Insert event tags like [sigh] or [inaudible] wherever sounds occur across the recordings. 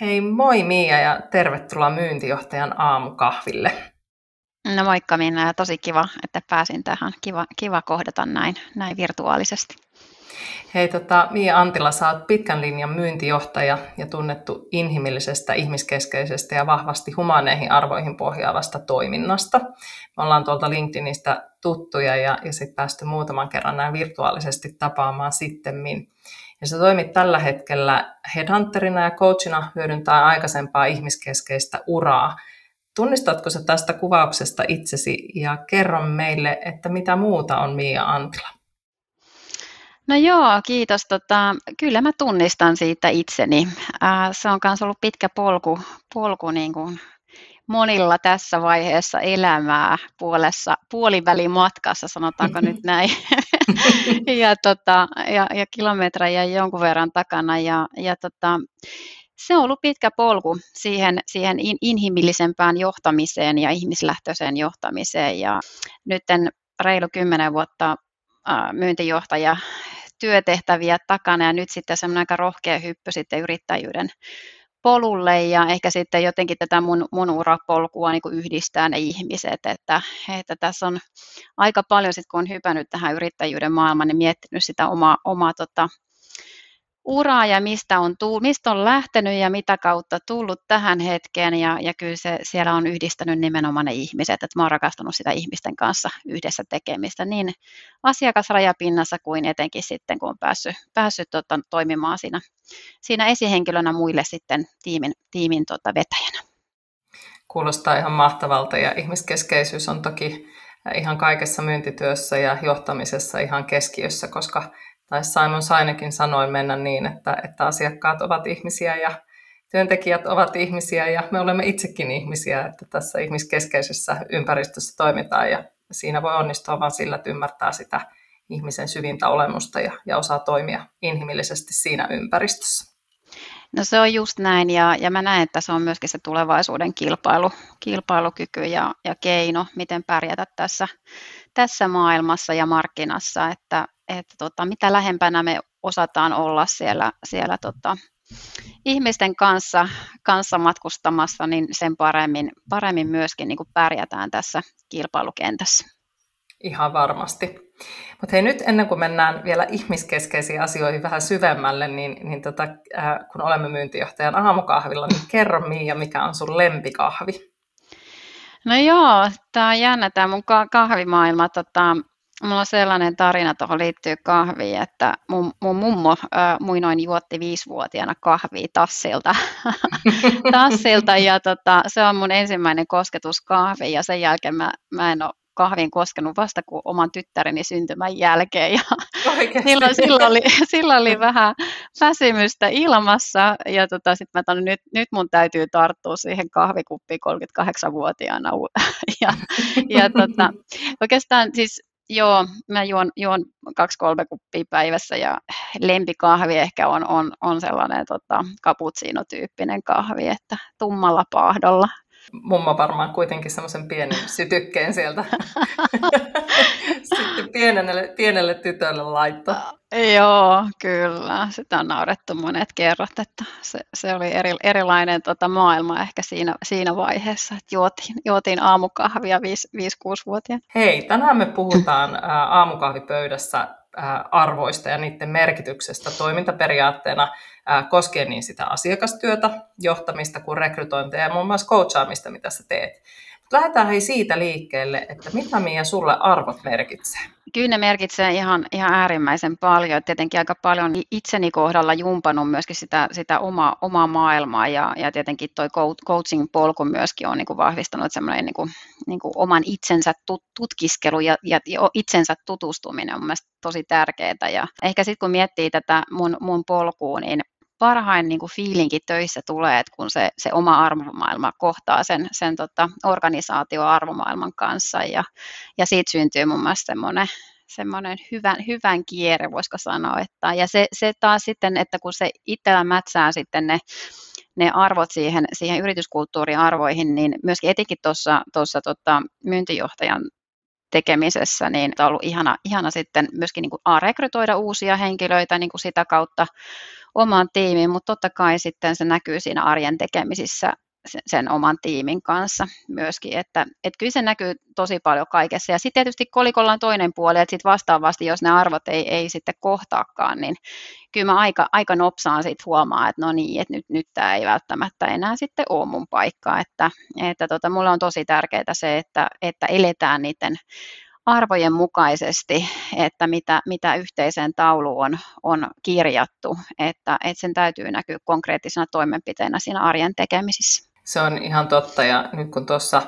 Hei moi Mia ja tervetuloa myyntijohtajan aamukahville. No moikka Minna ja tosi kiva, että pääsin tähän. Kiva, kiva kohdata näin, näin virtuaalisesti. Hei tota, Mia Antila, sä oot pitkän linjan myyntijohtaja ja tunnettu inhimillisestä, ihmiskeskeisestä ja vahvasti humaneihin arvoihin pohjaavasta toiminnasta. Me ollaan tuolta LinkedInistä tuttuja ja, ja sitten päästy muutaman kerran näin virtuaalisesti tapaamaan sittemmin. Ja sä toimit tällä hetkellä headhunterina ja coachina hyödyntää aikaisempaa ihmiskeskeistä uraa – Tunnistatko sä tästä kuvauksesta itsesi ja kerro meille, että mitä muuta on Mia Antila? No joo, kiitos. Tota, kyllä mä tunnistan siitä itseni. Äh, se on myös ollut pitkä polku, polku niin kuin monilla tässä vaiheessa elämää puolessa, puolivälimatkassa, sanotaanko nyt [laughs] näin. [laughs] ja, tota, ja, ja kilometrejä jonkun verran takana. Ja, ja tota, se on ollut pitkä polku siihen, siihen inhimillisempään johtamiseen ja ihmislähtöiseen johtamiseen. Ja nyt reilu kymmenen vuotta myyntijohtaja työtehtäviä takana ja nyt sitten semmoinen aika rohkea hyppy sitten yrittäjyyden polulle ja ehkä sitten jotenkin tätä mun, mun urapolkua niin yhdistää ne ihmiset, että, että tässä on aika paljon sitten kun on hypännyt tähän yrittäjyyden maailmaan, niin miettinyt sitä omaa, omaa tota, uraa ja mistä on, tullut, mistä on lähtenyt ja mitä kautta tullut tähän hetkeen. Ja, ja kyllä se siellä on yhdistänyt nimenomaan ne ihmiset, että mä oon rakastanut sitä ihmisten kanssa yhdessä tekemistä niin asiakasrajapinnassa kuin etenkin sitten, kun on päässyt, päässyt tota, toimimaan siinä, siinä esihenkilönä muille sitten tiimin, tiimin tota, vetäjänä. Kuulostaa ihan mahtavalta ja ihmiskeskeisyys on toki ihan kaikessa myyntityössä ja johtamisessa ihan keskiössä, koska tai Simon Sainekin sanoi mennä niin, että, että asiakkaat ovat ihmisiä ja työntekijät ovat ihmisiä ja me olemme itsekin ihmisiä, että tässä ihmiskeskeisessä ympäristössä toimitaan ja siinä voi onnistua vain sillä, että ymmärtää sitä ihmisen syvintä olemusta ja, ja osaa toimia inhimillisesti siinä ympäristössä. No se on just näin ja, ja mä näen, että se on myöskin se tulevaisuuden kilpailu, kilpailukyky ja, ja keino, miten pärjätä tässä, tässä maailmassa ja markkinassa, että, että tota, mitä lähempänä me osataan olla siellä, siellä tota, ihmisten kanssa, kanssa matkustamassa, niin sen paremmin, paremmin myöskin niin kuin pärjätään tässä kilpailukentässä. Ihan varmasti. Mutta hei nyt ennen kuin mennään vielä ihmiskeskeisiin asioihin vähän syvemmälle, niin, niin tota, äh, kun olemme myyntijohtajan aamukahvilla, niin kerro Miia, mikä on sun lempikahvi? No joo, tämä on jännä tämä mun kahvimaailma. Tota, Mulla on sellainen tarina tuohon liittyy kahviin, että mun, mun mummo äh, muinoin juotti viisivuotiaana kahvia tassilta, [laughs] tassilta ja tota, se on mun ensimmäinen kosketus kahviin ja sen jälkeen mä, mä en ole kahviin koskenut vasta kuin oman tyttäreni syntymän jälkeen. Ja silloin, silloin, oli, silloin oli vähän väsymystä ilmassa ja tota, sitten mä nyt, nyt mun täytyy tarttua siihen kahvikuppiin 38-vuotiaana. [laughs] Ja, ja tota, oikeastaan siis Joo, mä juon, juon kaksi-kolme kuppia päivässä ja lempikahvi ehkä on, on, on sellainen tota, cappuccino-tyyppinen kahvi, että tummalla paahdolla mummo varmaan kuitenkin semmoisen pienen sytykkeen sieltä [laughs] sitten pienelle, pienelle tytölle laitto. Joo, kyllä. Sitä on naurettu monet kerrat, että se, se oli eri, erilainen tota, maailma ehkä siinä, siinä vaiheessa, että juotiin, juotiin aamukahvia 5-6-vuotiaana. Hei, tänään me puhutaan aamukahvipöydässä arvoista ja niiden merkityksestä toimintaperiaatteena koskien niin sitä asiakastyötä, johtamista kuin rekrytointia ja muun muassa coachaamista, mitä sä teet. Lähdetään hei siitä liikkeelle, että mitä Mia sulle arvot merkitsee? Kyllä ne merkitsee ihan, ihan äärimmäisen paljon. Tietenkin aika paljon itseni kohdalla jumpannut myöskin sitä, sitä oma, omaa maailmaa ja, ja tietenkin tuo coaching-polku myöskin on niin kuin vahvistanut semmoinen niin kuin, niin kuin oman itsensä tutkiskelu ja, ja, ja itsensä tutustuminen on mielestäni tosi tärkeää. Ja ehkä sitten kun miettii tätä mun, mun polkua, niin parhain niin kuin fiilinki töissä tulee, että kun se, se oma arvomaailma kohtaa sen, sen tota, organisaatio-arvomaailman kanssa ja, ja siitä syntyy mun mielestä semmoinen semmoinen hyvän, hyvän kierre, voisiko sanoa. Että, ja se, se taas sitten, että kun se itsellä mätsää sitten ne, ne arvot siihen, siihen yrityskulttuurin arvoihin, niin myöskin etenkin tuossa tota, myyntijohtajan tekemisessä, niin on ollut ihana, ihana sitten myöskin niin kuin A, rekrytoida uusia henkilöitä niin kuin sitä kautta omaan tiimiin, mutta totta kai sitten se näkyy siinä arjen tekemisissä sen oman tiimin kanssa myöskin, että, että kyllä se näkyy tosi paljon kaikessa. Ja sitten tietysti kolikolla on toinen puoli, että sitten vastaavasti, jos ne arvot ei, ei sitten kohtaakaan, niin kyllä mä aika, aika nopsaan sitten huomaa, että no niin, että nyt, nyt tämä ei välttämättä enää sitten ole mun paikka, että, että tota, mulle on tosi tärkeää se, että, että eletään niiden arvojen mukaisesti, että mitä, mitä yhteiseen tauluun on, on kirjattu, että, että sen täytyy näkyä konkreettisena toimenpiteenä siinä arjen tekemisissä. Se on ihan totta ja nyt kun tuossa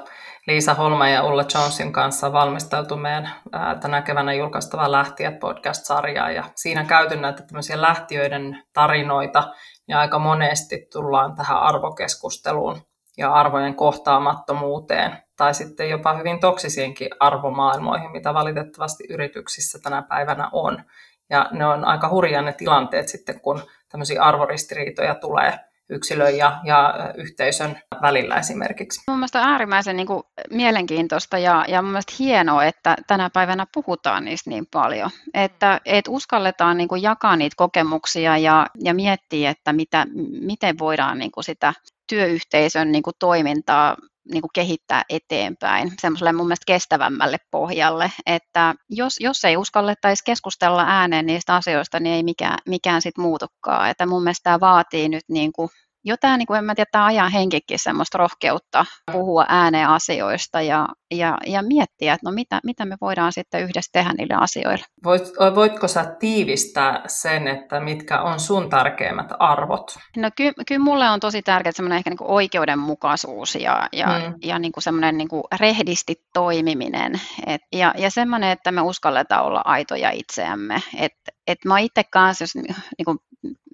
Liisa Holma ja Ulla Jonesin kanssa on valmisteltu meidän ää, tänä keväänä julkaistava Lähtijät podcast-sarjaa ja siinä käyty näitä tämmöisiä lähtiöiden tarinoita ja aika monesti tullaan tähän arvokeskusteluun ja arvojen kohtaamattomuuteen tai sitten jopa hyvin toksisiinkin arvomaailmoihin, mitä valitettavasti yrityksissä tänä päivänä on. Ja ne on aika hurjaa ne tilanteet sitten, kun tämmöisiä arvoristiriitoja tulee yksilön ja, ja yhteisön välillä esimerkiksi. Mun mielestä äärimmäisen niin kuin, mielenkiintoista ja, ja mun mielestä hienoa, että tänä päivänä puhutaan niistä niin paljon. Että et uskalletaan niin kuin, jakaa niitä kokemuksia ja, ja miettiä, että mitä, miten voidaan niin kuin, sitä työyhteisön niin kuin, toimintaa niin kuin kehittää eteenpäin semmoiselle mun mielestä kestävämmälle pohjalle, että jos, jos ei uskallettaisi keskustella ääneen niistä asioista, niin ei mikään, mikään sit muutukaan. Että mun mielestä tämä vaatii nyt niin kuin jo tämä, niin kuin en mä tiedä, tämä ajan henkikin semmoista rohkeutta puhua ääneen asioista ja, ja, ja miettiä, että no mitä, mitä me voidaan sitten yhdessä tehdä niille asioille. Voit, voitko sä tiivistää sen, että mitkä on sun tärkeimmät arvot? No ky, kyllä mulle on tosi tärkeää semmoinen ehkä niin kuin oikeudenmukaisuus ja, ja, hmm. ja niin kuin semmoinen niin kuin rehdisti toimiminen et, ja, ja semmoinen, että me uskalletaan olla aitoja itseämme. Et, et mä itse kanssa, jos niin kuin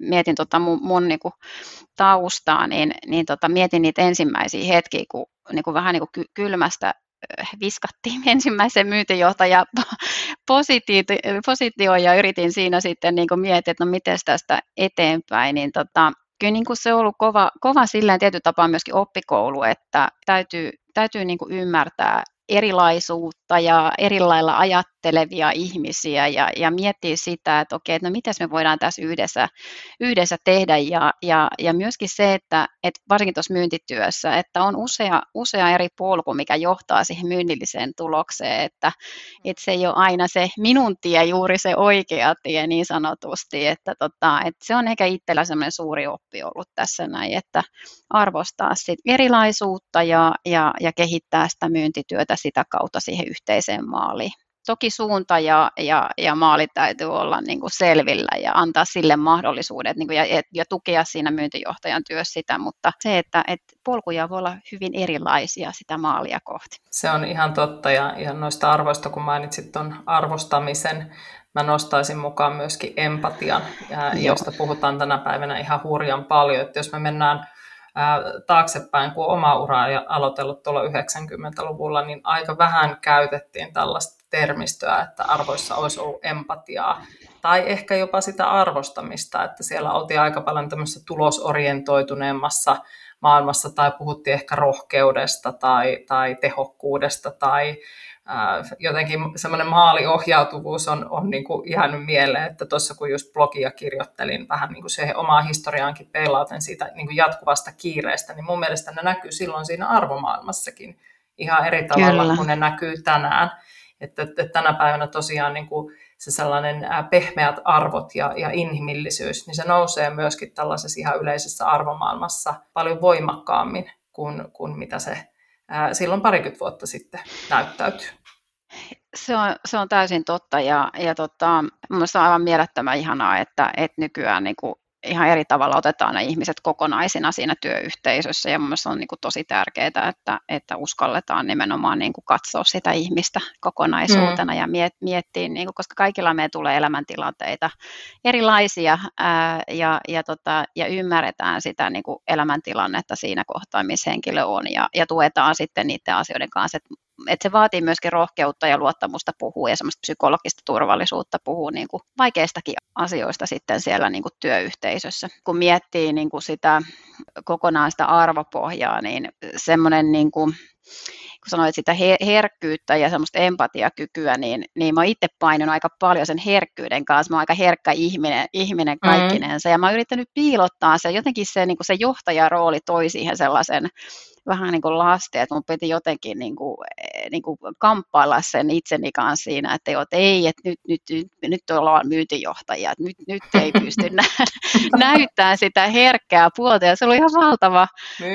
mietin tota mun, mun niin kuin taustaa, niin, niin tota, mietin niitä ensimmäisiä hetkiä, kun niin kuin vähän niin kuin kylmästä viskattiin [laughs] ensimmäisen myyntijohtaja positioon ja yritin siinä sitten niin miettiä, että no miten tästä eteenpäin, niin tota, kyllä niin kuin se on ollut kova, kova silleen tietyllä tapaa myöskin oppikoulu, että täytyy, täytyy niin kuin ymmärtää erilaisuutta ja eri lailla ajattelevia ihmisiä ja, ja miettiä sitä, että okei, että no miten me voidaan tässä yhdessä, yhdessä tehdä ja, ja, ja myöskin se, että, että varsinkin tuossa myyntityössä, että on usea, usea eri polku, mikä johtaa siihen myynnilliseen tulokseen, että, että se ei ole aina se minun tie juuri se oikea tie niin sanotusti, että, tota, että se on ehkä itsellä semmoinen suuri oppi ollut tässä näin, että arvostaa sit erilaisuutta ja, ja, ja kehittää sitä myyntityötä sitä kautta siihen yhteiseen maaliin. Toki suunta ja, ja, ja maali täytyy olla niin kuin selvillä ja antaa sille mahdollisuudet niin kuin, ja, ja tukea siinä myyntijohtajan työssä sitä, mutta se, että, että polkuja voi olla hyvin erilaisia sitä maalia kohti. Se on ihan totta ja, ja noista arvoista, kun mainitsit tuon arvostamisen, mä nostaisin mukaan myöskin empatian, ja, josta puhutaan tänä päivänä ihan hurjan paljon, että jos me mennään taaksepäin, kun oma ura ja aloitellut tuolla 90-luvulla, niin aika vähän käytettiin tällaista termistöä, että arvoissa olisi ollut empatiaa tai ehkä jopa sitä arvostamista, että siellä oltiin aika paljon tämmöisessä tulosorientoituneemmassa maailmassa tai puhuttiin ehkä rohkeudesta tai, tai tehokkuudesta tai jotenkin semmoinen maaliohjautuvuus on, on niin kuin jäänyt mieleen, että tuossa kun just blogia kirjoittelin vähän niin kuin se omaa historiaankin peilauten siitä niin kuin jatkuvasta kiireestä, niin mun mielestä ne näkyy silloin siinä arvomaailmassakin ihan eri tavalla Kyllä. kuin ne näkyy tänään. Että, että tänä päivänä tosiaan niin kuin se sellainen pehmeät arvot ja, ja inhimillisyys, niin se nousee myöskin tällaisessa ihan yleisessä arvomaailmassa paljon voimakkaammin kuin, kuin mitä se silloin parikymmentä vuotta sitten näyttäytyy. Se on, se on täysin totta ja, ja tota, mielestäni on aivan mielettömän ihanaa, että, että nykyään niin kuin ihan eri tavalla otetaan ne ihmiset kokonaisina siinä työyhteisössä ja mielestäni on niin kuin tosi tärkeää, että, että uskalletaan nimenomaan niin kuin katsoa sitä ihmistä kokonaisuutena mm. ja miet, miettiä, niin kuin, koska kaikilla meillä tulee elämäntilanteita erilaisia ää, ja, ja, tota, ja ymmärretään sitä niin kuin elämäntilannetta siinä kohtaa, missä henkilö on ja, ja tuetaan sitten niiden asioiden kanssa, että että se vaatii myöskin rohkeutta ja luottamusta puhua ja semmoista psykologista turvallisuutta puhua niin kuin vaikeistakin asioista sitten siellä niin kuin työyhteisössä. Kun miettii niin kuin sitä kokonaista arvopohjaa, niin semmoinen niin kuin, kun sanoit sitä herkkyyttä ja semmoista empatiakykyä, niin, niin mä itse painun aika paljon sen herkkyyden kanssa. Mä oon aika herkkä ihminen, ihminen mm. kaikkinensa mm. ja mä oon yrittänyt piilottaa se. Jotenkin se, niin kuin se johtajarooli toi siihen sellaisen vähän niin kuin lasten, että mun piti jotenkin niin kuin, eh, niin kuin kamppailla sen itseni kanssa siinä, että, jo, että ei, että nyt, nyt, nyt, nyt ollaan myyntijohtajia, että nyt, nyt ei pysty nä- [laughs] näyttämään sitä herkkää puolta, ja se oli ihan valtava,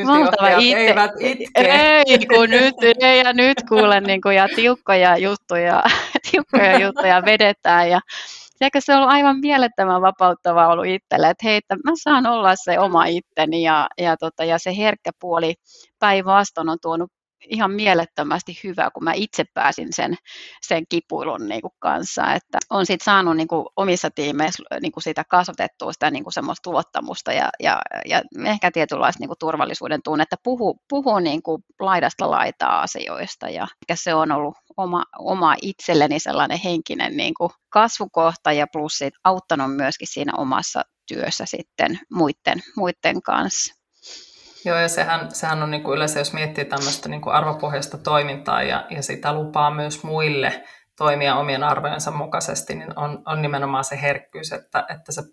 valtava itse. eivät itke. Ei, kun nyt, ei, ja nyt kuulen, niin kuin, ja tiukkoja juttuja, [laughs] tiukkoja juttuja vedetään, ja Tiedätkö, se on ollut aivan mielettömän vapauttavaa ollut itselle, että hei, että mä saan olla se oma itteni ja, ja, tota, ja se herkkä puoli päinvastoin on tuonut ihan mielettömästi hyvää, kun mä itse pääsin sen, sen kipuilun niin kuin kanssa, että on sitten saanut niin kuin omissa tiimeissä niin kuin sitä kasvatettua sitä niin kuin semmoista luottamusta ja, ja, ja ehkä tietynlaista niin kuin turvallisuuden tunnetta, puhuu, puhuu niin kuin laidasta laitaa asioista ja se on ollut oma, oma itselleni sellainen henkinen niin kuin kasvukohta ja plus auttanut myöskin siinä omassa työssä sitten muiden, muiden kanssa. Joo, ja sehän, sehän on niin kuin yleensä, jos miettii tämmöistä niin kuin arvopohjaista toimintaa ja, ja sitä lupaa myös muille toimia omien arvojensa mukaisesti, niin on, on nimenomaan se herkkyys, että, että sä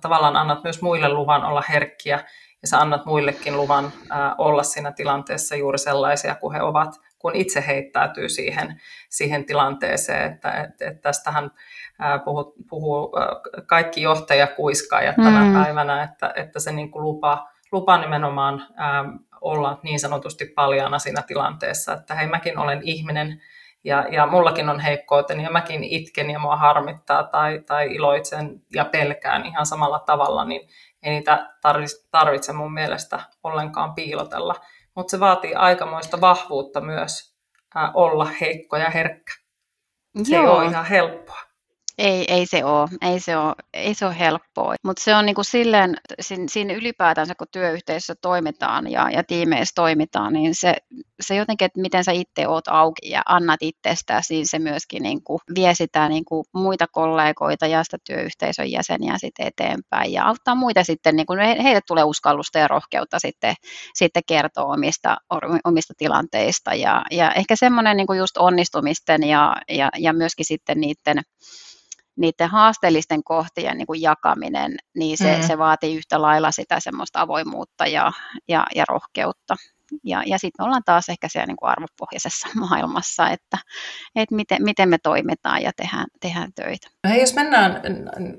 tavallaan annat myös muille luvan olla herkkiä ja sä annat muillekin luvan ää, olla siinä tilanteessa juuri sellaisia kuin he ovat, kun itse heittäytyy siihen, siihen tilanteeseen, että et, et tästähän ää, puhuu, puhuu ää, kaikki johtajakuiskaajat tänä mm. päivänä, että, että se niin kuin lupa, lupa nimenomaan ää, olla niin sanotusti paljana siinä tilanteessa, että hei mäkin olen ihminen ja, ja mullakin on heikkouteni ja mäkin itken ja mua harmittaa tai, tai iloitsen ja pelkään ihan samalla tavalla, niin ei niitä tarvitse, tarvitse mun mielestä ollenkaan piilotella. Mutta se vaatii aikamoista vahvuutta myös ää, olla heikko ja herkkä. Se Joo. ei ole ihan helppoa. Ei, ei se ole, ei se ole, ei se ole helppoa. Mutta se on niin kuin silleen, siinä, ylipäätänsä kun työyhteisössä toimitaan ja, ja tiimeissä toimitaan, niin se, se jotenkin, että miten sä itse oot auki ja annat itsestäsi, niin se myöskin niin kuin vie sitä niin kuin muita kollegoita ja sitä työyhteisön jäseniä sitten eteenpäin ja auttaa muita sitten, niin kuin heille tulee uskallusta ja rohkeutta sitten, sitten kertoa omista, omista tilanteista ja, ja ehkä semmoinen niin kuin just onnistumisten ja, ja, ja myöskin sitten niiden niiden haasteellisten kohtien niin kuin jakaminen, niin se, mm. se vaatii yhtä lailla sitä semmoista avoimuutta ja, ja, ja rohkeutta. Ja, ja sitten ollaan taas ehkä siellä niin kuin arvopohjaisessa [laughs] maailmassa, että, että miten, miten me toimitaan ja tehdään, tehdään töitä. No hei, jos mennään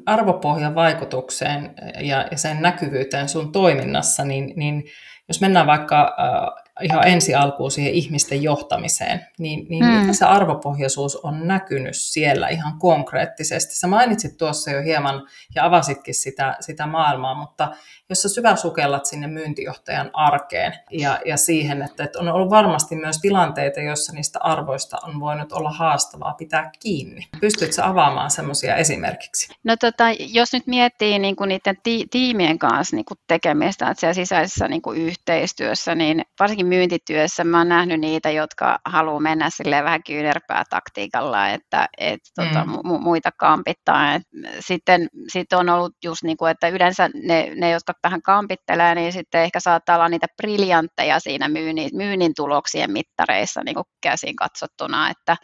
arvopohjan vaikutukseen ja, ja sen näkyvyyteen sun toiminnassa, niin, niin jos mennään vaikka äh, ihan ensi alkuun siihen ihmisten johtamiseen, niin, niin hmm. miten se arvopohjaisuus on näkynyt siellä ihan konkreettisesti? Sä mainitsit tuossa jo hieman ja avasitkin sitä, sitä maailmaa, mutta jos sä syväsukellat sinne myyntijohtajan arkeen ja, ja siihen, että, että on ollut varmasti myös tilanteita, joissa niistä arvoista on voinut olla haastavaa pitää kiinni. Pystytkö avaamaan semmoisia esimerkiksi? No tota, jos nyt miettii niin kuin niiden ti- tiimien kanssa niin kuin tekemistä, että siellä sisäisessä niin kuin yhteistyössä, niin varsinkin myyntityössä mä oon nähnyt niitä, jotka haluaa mennä sille vähän kyynärpää taktiikalla, että et, tota, mm. mu- muita kampittaa. Et sitten sit on ollut just niin kuin, että yleensä ne, ne, jotka vähän kampittelee, niin sitten ehkä saattaa olla niitä briljantteja siinä myynnin, myynnin tuloksien mittareissa niin kuin käsin katsottuna, että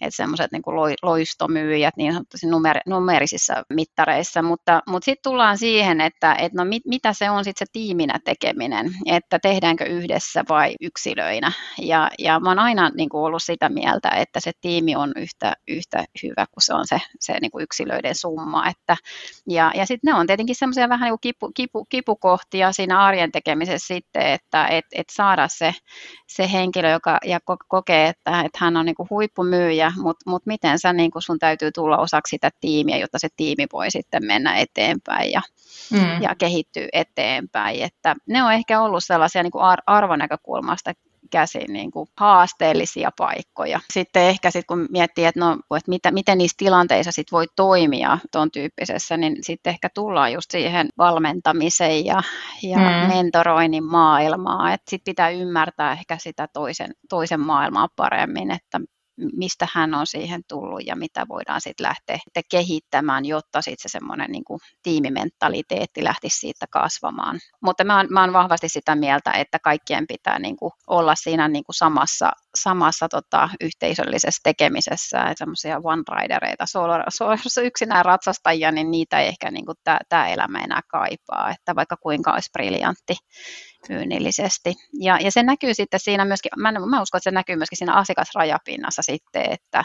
että semmoiset niin loistomyyjät niin sanotusti numer- numerisissa mittareissa, mutta, mutta sitten tullaan siihen, että, että no mit, mitä se on sitten se tiiminä tekeminen, että tehdäänkö yhdessä vai vai yksilöinä. Ja, ja mä oon aina niin kuin ollut sitä mieltä, että se tiimi on yhtä, yhtä hyvä kuin se on se, se niin kuin yksilöiden summa. Että, ja ja sitten ne on tietenkin semmoisia vähän niin kuin kipu, kipu, kipukohtia siinä arjen tekemisessä sitten, että et, et saada se, se henkilö, joka ja kokee, että, että hän on niin kuin huippumyyjä, mutta mut miten sä, niin kuin sun täytyy tulla osaksi sitä tiimiä, jotta se tiimi voi sitten mennä eteenpäin ja, mm. ja kehittyy eteenpäin. Että ne on ehkä ollut sellaisia niin kuin arvonäkökulmasta käsin niin kuin haasteellisia paikkoja. Sitten ehkä sit, kun miettii, että, no, että mitä, miten niissä tilanteissa sit voi toimia tuon tyyppisessä, niin sitten ehkä tullaan just siihen valmentamiseen ja, ja mm. mentoroinnin maailmaa. Sitten pitää ymmärtää ehkä sitä toisen, toisen maailmaa paremmin, että mistä hän on siihen tullut ja mitä voidaan sitten lähteä kehittämään, jotta sitten se semmoinen niin tiimimentaliteetti lähtisi siitä kasvamaan. Mutta mä oon, mä oon vahvasti sitä mieltä, että kaikkien pitää niin kuin olla siinä niin kuin samassa, samassa tota, yhteisöllisessä tekemisessä, että semmoisia one-ridereita, solo, yksinään ratsastajia, niin niitä ei ehkä niin tämä elämä enää kaipaa, että vaikka kuinka olisi briljantti myynnillisesti. Ja, ja se näkyy sitten siinä myöskin, mä, mä uskon, että se näkyy myöskin siinä asiakasrajapinnassa sitten, että,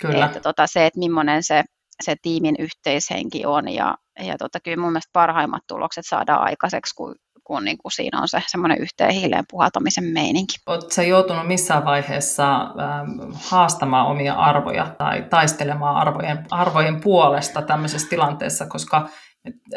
Kyllä. että tota, se, että millainen se, se tiimin yhteishenki on ja, ja tota, kyllä mun mielestä parhaimmat tulokset saadaan aikaiseksi, kun kun niin kuin siinä on se semmoinen yhteen hiileen puhaltamisen meininki. Oletko joutunut missään vaiheessa ähm, haastamaan omia arvoja tai taistelemaan arvojen, arvojen puolesta tämmöisessä tilanteessa, koska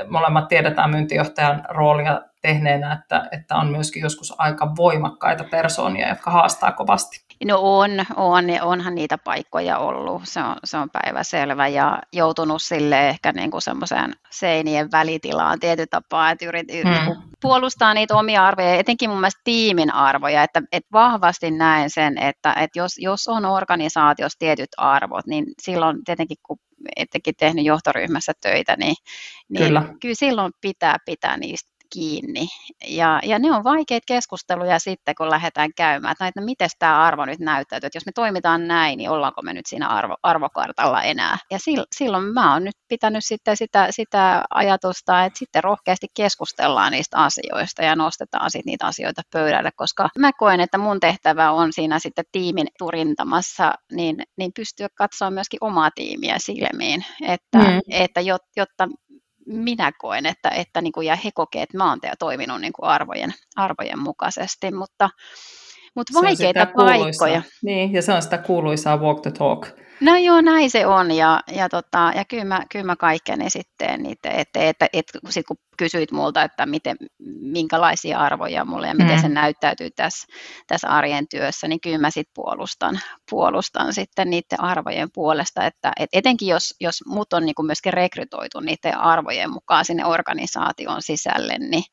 molemmat tiedetään myyntijohtajan roolia tehneenä, että, että on myöskin joskus aika voimakkaita persoonia, jotka haastaa kovasti. No on, on ja onhan niitä paikkoja ollut, se on, se on päiväselvä ja joutunut sille ehkä niin kuin semmoiseen seinien välitilaan tietyllä tapaa, että yrit, mm. niin puolustaa niitä omia arvoja, etenkin mun mielestä tiimin arvoja, että, että vahvasti näen sen, että, että jos, jos on organisaatiossa tietyt arvot, niin silloin tietenkin kun ettekin tehnyt johtoryhmässä töitä, niin, niin kyllä. kyllä silloin pitää pitää niistä kiinni. Ja, ja ne on vaikeita keskusteluja sitten, kun lähdetään käymään, että, no, miten tämä arvo nyt näyttäytyy, että jos me toimitaan näin, niin ollaanko me nyt siinä arvo, arvokartalla enää. Ja silloin mä oon nyt pitänyt sitten sitä, sitä ajatusta, että sitten rohkeasti keskustellaan niistä asioista ja nostetaan sitten niitä asioita pöydälle, koska mä koen, että mun tehtävä on siinä sitten tiimin turintamassa, niin, niin pystyä katsoa myöskin omaa tiimiä silmiin, että, mm. että jotta minä koen, että, että niin kuin, ja he kokee, että mä oon toiminut niin kuin arvojen, arvojen mukaisesti, mutta, mutta vaikeita paikkoja. Niin, ja se on sitä kuuluisaa walk the talk No joo, näin se on ja, ja, tota, ja kyllä, mä, kyllä mä kaikkeni sitten niitä, että, että, että sit kun kysyit multa, että miten, minkälaisia arvoja mulle ja miten mm. se näyttäytyy tässä, tässä arjen työssä, niin kyllä mä sitten puolustan, puolustan sitten niiden arvojen puolesta, että et etenkin jos, jos mut on niinku myöskin rekrytoitu niiden arvojen mukaan sinne organisaation sisälle, niin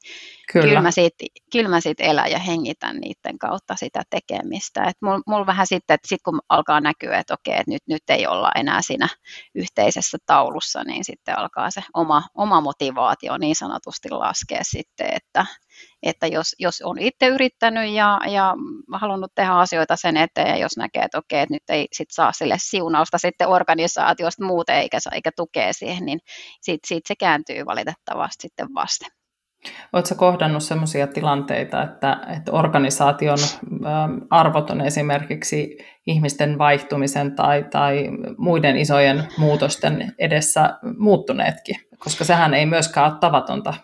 kyllä, kyllä mä sitten kyllä sit elän ja hengitän niiden kautta sitä tekemistä. Et mulla mul vähän sitten, että sit kun alkaa näkyä, että okei, että nyt, nyt ei olla enää siinä yhteisessä taulussa, niin sitten alkaa se oma, oma motivaatio niin sanotusti laskea sitten, että, että jos, jos on itse yrittänyt ja, ja halunnut tehdä asioita sen eteen, ja jos näkee, että okei, että nyt ei sit saa sille siunausta sitten organisaatiosta muuten eikä, eikä tukea siihen, niin sitten sit se kääntyy valitettavasti sitten vasten. Oletko kohdannut sellaisia tilanteita, että, että organisaation arvot on esimerkiksi ihmisten vaihtumisen tai, tai muiden isojen muutosten edessä muuttuneetkin? Koska sehän ei myöskään ole tavatonta.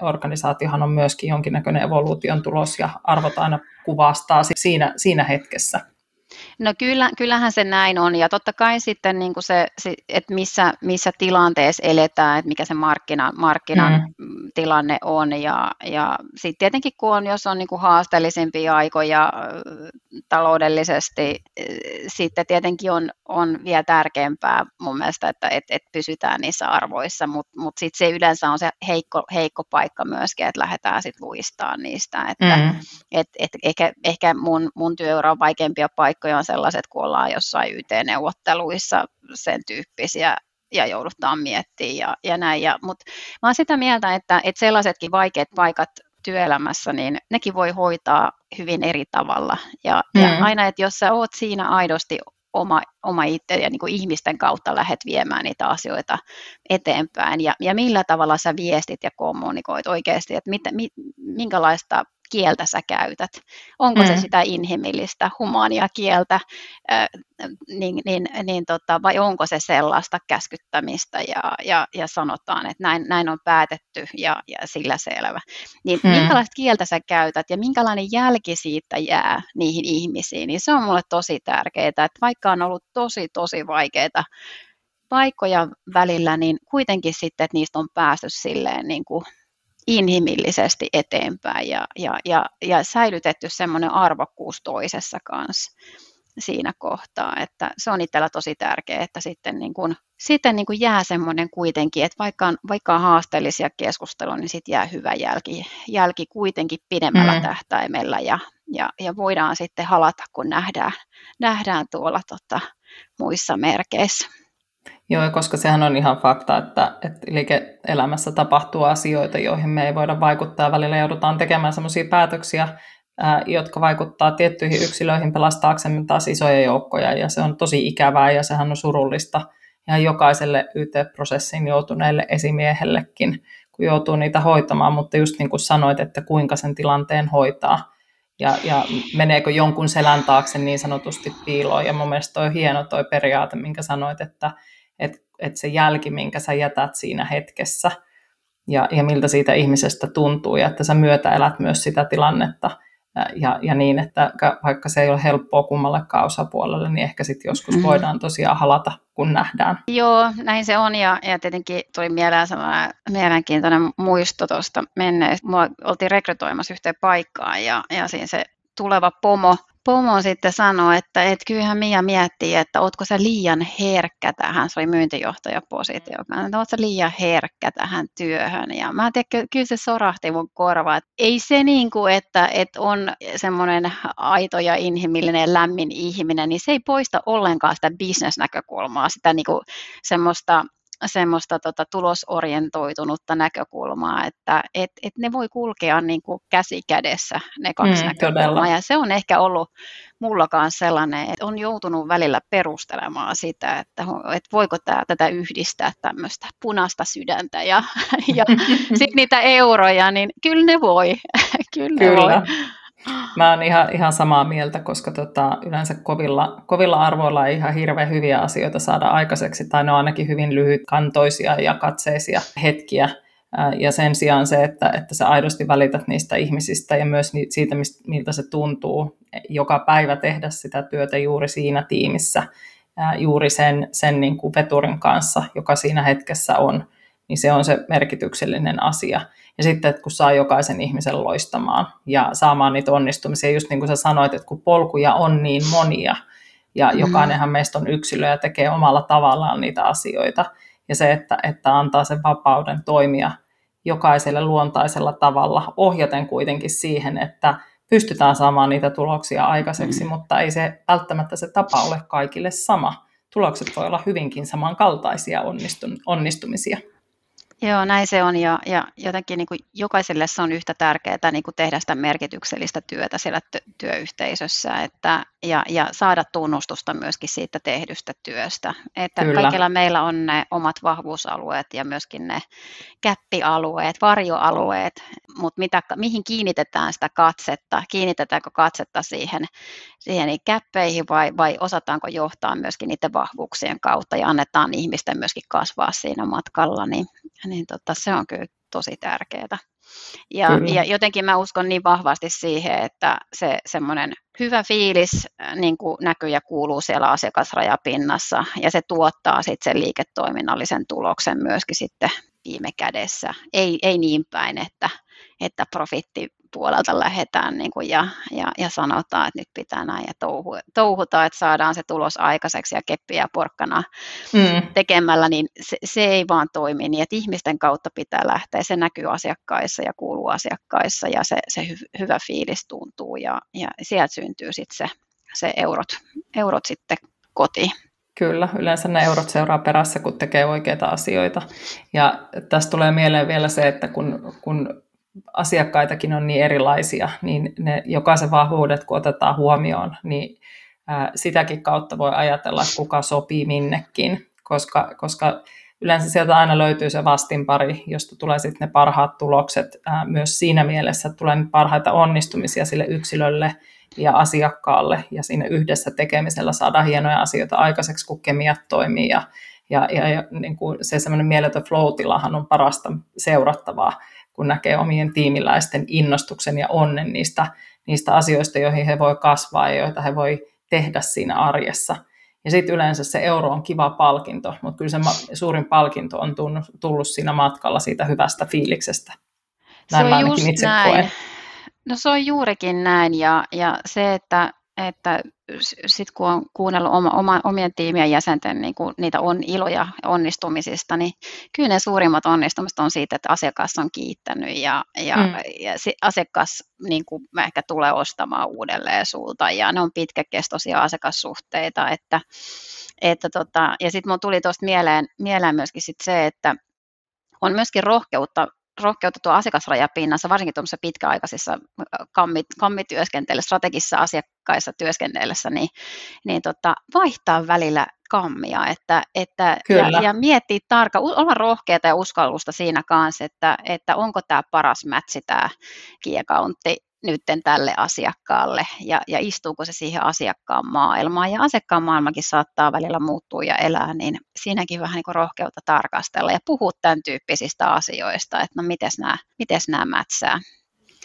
Organisaatiohan on myöskin jonkinnäköinen evoluution tulos ja arvot aina kuvastaa siinä, siinä hetkessä. No kyllä, kyllähän se näin on ja totta kai sitten niin kuin se, että missä, missä tilanteessa eletään, että mikä se markkina, markkinan mm. tilanne on ja, ja sitten tietenkin kun on, jos on niin kuin haasteellisimpia aikoja taloudellisesti, sitten tietenkin on, on vielä tärkeämpää mun mielestä, että et, et pysytään niissä arvoissa, mutta mut, mut sitten se yleensä on se heikko, heikko paikka myöskin, että lähdetään sitten luistamaan niistä, että mm. et, et ehkä, ehkä mun, mun työura on vaikeampia paikkoja on sellaiset, kun ollaan jossain YT-neuvotteluissa sen tyyppisiä ja joudutaan miettimään ja, ja näin. Ja, Mutta mä olen sitä mieltä, että, että sellaisetkin vaikeat paikat työelämässä, niin nekin voi hoitaa hyvin eri tavalla. Ja, mm. ja aina, että jos sä oot siinä aidosti oma, oma itse ja niin kuin ihmisten kautta lähdet viemään niitä asioita eteenpäin ja, ja millä tavalla sä viestit ja kommunikoit oikeasti, että mit, mit, minkälaista kieltä sä käytät. Onko mm. se sitä inhimillistä, humaania kieltä, äh, niin, niin, niin tota, vai onko se sellaista käskyttämistä ja, ja, ja sanotaan, että näin, näin on päätetty ja, ja sillä selvä. Niin mm. minkälaista kieltä sä käytät ja minkälainen jälki siitä jää niihin ihmisiin, niin se on mulle tosi tärkeää, että vaikka on ollut tosi, tosi vaikeaa paikkoja välillä, niin kuitenkin sitten, että niistä on päässyt silleen niin kuin inhimillisesti eteenpäin ja, ja, ja, ja säilytetty semmoinen arvokkuus toisessa kanssa siinä kohtaa, että se on itsellä tosi tärkeää, että sitten, niin kuin, sitten niin kuin jää semmoinen kuitenkin, että vaikka on, vaikka on haasteellisia keskusteluja, niin sitten jää hyvä jälki, jälki kuitenkin pidemmällä mm. tähtäimellä ja, ja, ja voidaan sitten halata, kun nähdään, nähdään tuolla tota, muissa merkeissä. Joo, koska sehän on ihan fakta, että, että liike-elämässä tapahtuu asioita, joihin me ei voida vaikuttaa. Välillä joudutaan tekemään sellaisia päätöksiä, ää, jotka vaikuttaa tiettyihin yksilöihin pelastaaksemme taas isoja joukkoja, ja se on tosi ikävää, ja sehän on surullista ihan jokaiselle YT-prosessiin joutuneelle esimiehellekin, kun joutuu niitä hoitamaan, mutta just niin kuin sanoit, että kuinka sen tilanteen hoitaa, ja, ja meneekö jonkun selän taakse niin sanotusti piiloon, ja mun mielestä toi hieno toi periaate, minkä sanoit, että että, se jälki, minkä sä jätät siinä hetkessä ja, ja miltä siitä ihmisestä tuntuu ja että sä myötäelät myös sitä tilannetta ja, ja niin, että vaikka se ei ole helppoa kummallekaan osapuolelle, niin ehkä sitten joskus mm-hmm. voidaan tosiaan halata, kun nähdään. Joo, näin se on ja, ja tietenkin tuli mieleen sellainen mielenkiintoinen muisto tuosta menneestä. Mua oltiin rekrytoimassa yhteen paikkaan ja, ja siinä se tuleva pomo pomo sitten sanoi, että et kyllähän Mia miettii, että ootko sä liian herkkä tähän, se oli myyntijohtajapositio, että ootko sä liian herkkä tähän työhön. Ja mä tiedän, kyllä se sorahti mun korvaan, että ei se niin kuin, että, että on semmoinen aito ja inhimillinen lämmin ihminen, niin se ei poista ollenkaan sitä bisnesnäkökulmaa, sitä niin kuin semmoista semmoista tota, tulosorientoitunutta näkökulmaa, että et, et ne voi kulkea niin kuin käsi kädessä ne kaksi mm, näkökulmaa. Todella. Ja se on ehkä ollut mulla kanssa sellainen, että on joutunut välillä perustelemaan sitä, että, että voiko tää, tätä yhdistää tämmöistä punaista sydäntä ja, [laughs] ja [laughs] sitten niitä euroja, niin kyllä ne voi. kyllä, [laughs] kyllä. Ne voi. [gasps] Mä oon ihan, ihan samaa mieltä, koska tota, yleensä kovilla, kovilla arvoilla ei ihan hirveän hyviä asioita saada aikaiseksi, tai ne on ainakin hyvin lyhytkantoisia ja katseisia hetkiä. Ja sen sijaan se, että, että sä aidosti välität niistä ihmisistä ja myös siitä, miltä se tuntuu joka päivä tehdä sitä työtä juuri siinä tiimissä, juuri sen, sen niin kuin veturin kanssa, joka siinä hetkessä on, niin se on se merkityksellinen asia. Ja sitten, että kun saa jokaisen ihmisen loistamaan ja saamaan niitä onnistumisia, just niin kuin sä sanoit, että kun polkuja on niin monia, ja mm. jokainenhan meistä on yksilö ja tekee omalla tavallaan niitä asioita, ja se, että, että antaa sen vapauden toimia jokaiselle luontaisella tavalla, ohjaten kuitenkin siihen, että pystytään saamaan niitä tuloksia aikaiseksi, mm. mutta ei se välttämättä se tapa ole kaikille sama. Tulokset voi olla hyvinkin samankaltaisia onnistumisia. Joo, näin se on ja, ja jotenkin niin kuin jokaiselle se on yhtä tärkeää niin kuin tehdä sitä merkityksellistä työtä siellä työyhteisössä että, ja, ja saada tunnustusta myöskin siitä tehdystä työstä. Että Kyllä. kaikilla meillä on ne omat vahvuusalueet ja myöskin ne käppialueet, varjoalueet, mutta mitä, mihin kiinnitetään sitä katsetta, kiinnitetäänkö katsetta siihen, siihen niin käppeihin vai, vai osataanko johtaa myöskin niiden vahvuuksien kautta ja annetaan ihmisten myöskin kasvaa siinä matkalla, niin niin tota, se on kyllä tosi tärkeää. Ja, ja jotenkin mä uskon niin vahvasti siihen, että se semmoinen hyvä fiilis äh, niin kuin näkyy ja kuuluu siellä asiakasrajapinnassa ja se tuottaa sitten sen liiketoiminnallisen tuloksen myöskin sitten viime kädessä. Ei, ei niin päin, että, että profitti puolelta lähdetään niin kuin ja, ja, ja sanotaan, että nyt pitää näin ja touhu, touhuta, että saadaan se tulos aikaiseksi ja keppiä porkkana mm. tekemällä, niin se, se ei vaan toimi niin, että ihmisten kautta pitää lähteä. Se näkyy asiakkaissa ja kuuluu asiakkaissa ja se, se hy, hyvä fiilis tuntuu ja, ja sieltä syntyy sitten se, se eurot, eurot sitten kotiin. Kyllä, yleensä ne eurot seuraa perässä, kun tekee oikeita asioita. Ja tästä tulee mieleen vielä se, että kun, kun asiakkaitakin on niin erilaisia, niin ne jokaisen vahvuudet, kun otetaan huomioon, niin sitäkin kautta voi ajatella, että kuka sopii minnekin, koska, koska yleensä sieltä aina löytyy se vastinpari, josta tulee sitten ne parhaat tulokset. Myös siinä mielessä että tulee parhaita onnistumisia sille yksilölle ja asiakkaalle, ja siinä yhdessä tekemisellä saadaan hienoja asioita aikaiseksi, kun kemiat toimii, ja, ja, ja, ja niin kuin se semmoinen mieletön flow on parasta seurattavaa, kun näkee omien tiimiläisten innostuksen ja onnen niistä, niistä asioista, joihin he voi kasvaa ja joita he voi tehdä siinä arjessa. Ja sitten yleensä se euro on kiva palkinto, mutta kyllä se suurin palkinto on tullut siinä matkalla siitä hyvästä fiiliksestä. Näin se on just itse näin. Koen. No se on juurikin näin ja, ja se, että että sitten kun on kuunnellut oma, oma, omien tiimien jäsenten niin kuin niitä on iloja onnistumisista, niin kyllä ne suurimmat onnistumiset on siitä, että asiakas on kiittänyt ja, ja, mm. ja se asiakas niin kuin ehkä tulee ostamaan uudelleen sulta ja ne on pitkäkestoisia asiakassuhteita, että, että tota, ja sitten mun tuli tuosta mieleen, mieleen myöskin sit se, että on myöskin rohkeutta rohkeutta tuo asiakasrajapinnassa, varsinkin tuollaisissa pitkäaikaisissa kammit, kammityöskentelyssä, strategisissa asiakkaissa työskennellessä, niin, niin tota, vaihtaa välillä kammia että, että, ja, ja miettiä tarkkaan, olla rohkeata ja uskallusta siinä kanssa, että, että onko tämä paras mätsi tämä kiekauntti nytten tälle asiakkaalle ja, ja istuuko se siihen asiakkaan maailmaan. Ja asiakkaan maailmakin saattaa välillä muuttua ja elää, niin siinäkin vähän niin kuin rohkeutta tarkastella ja puhua tämän tyyppisistä asioista, että no miten nämä, mites nämä mätsää.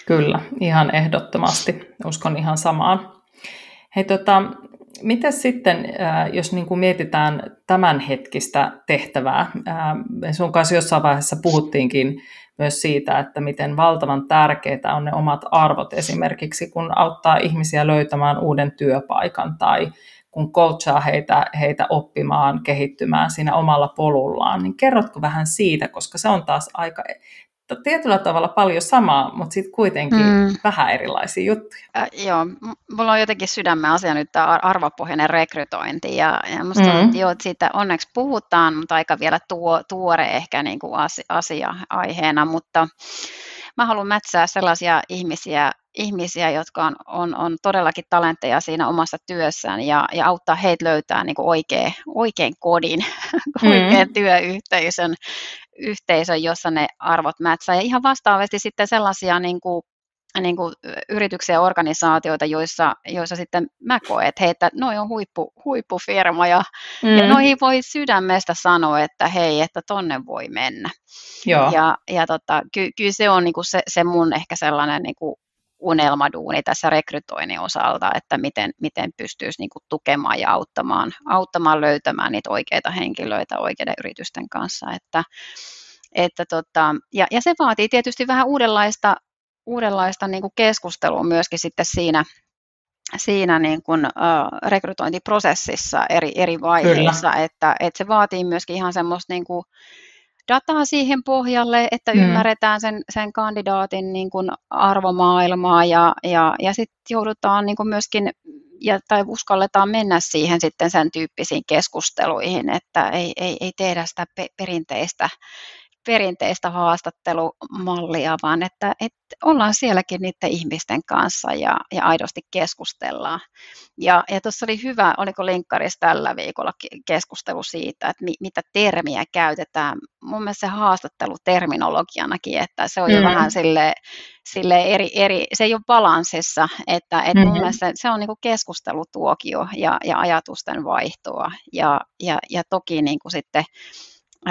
Kyllä, ihan ehdottomasti. Uskon ihan samaan. Hei, tota, miten sitten, jos niin kuin mietitään tämänhetkistä tehtävää, sun kanssa jossain vaiheessa puhuttiinkin myös siitä, että miten valtavan tärkeitä on ne omat arvot esimerkiksi, kun auttaa ihmisiä löytämään uuden työpaikan tai kun coachaa heitä, heitä oppimaan, kehittymään siinä omalla polullaan, niin kerrotko vähän siitä, koska se on taas aika tietyllä tavalla paljon samaa, mutta sitten kuitenkin mm. vähän erilaisia juttuja. Äh, joo, mulla on jotenkin sydämen asia nyt tämä arvopohjainen rekrytointi ja, ja musta mm. on, joo, siitä onneksi puhutaan, mutta aika vielä tuo, tuore ehkä niin kuin asia, asia aiheena, mutta mä haluan mätsää sellaisia ihmisiä, ihmisiä jotka on, on, on todellakin talentteja siinä omassa työssään ja, ja auttaa heitä löytää niin kuin oikein, oikein kodin, [laughs] mm. oikein työyhteisön, yhteisön, jossa ne arvot mätsää. Ja ihan vastaavasti sitten sellaisia niin kuin, niin kuin yrityksiä ja organisaatioita, joissa, joissa sitten mä koen, että hei, että noi on huippu, huippufirma ja, mm. ja noihin voi sydämestä sanoa, että hei, että tonne voi mennä. Joo. Ja, ja tota, ky, kyllä se on niin kuin se, se mun ehkä sellainen niin kuin unelmaduuni tässä rekrytoinnin osalta, että miten, miten pystyisi niin kuin tukemaan ja auttamaan, auttamaan löytämään niitä oikeita henkilöitä oikeiden yritysten kanssa. Että, että tota, ja, ja se vaatii tietysti vähän uudenlaista, uudenlaista niin kuin keskustelua myöskin sitten siinä, siinä niin kuin, uh, rekrytointiprosessissa eri, eri vaiheissa, että, että se vaatii myöskin ihan semmoista niin kuin, dataa siihen pohjalle, että mm. ymmärretään sen, sen kandidaatin niin kuin arvomaailmaa ja, ja, ja sitten joudutaan niin kuin myöskin ja, tai uskalletaan mennä siihen sitten sen tyyppisiin keskusteluihin, että ei, ei, ei tehdä sitä pe- perinteistä perinteistä haastattelumallia, vaan että, että ollaan sielläkin niiden ihmisten kanssa ja, ja aidosti keskustellaan. Ja, ja tuossa oli hyvä, oliko linkkarissa tällä viikolla keskustelu siitä, että mi, mitä termiä käytetään. Mun mielestä se haastatteluterminologianakin, että se on jo mm. vähän sille, sille eri, eri, se ei ole balanssissa, että, että mm-hmm. mun mielestä se on niin kuin keskustelutuokio ja, ja ajatusten vaihtoa. Ja, ja, ja toki niin kuin sitten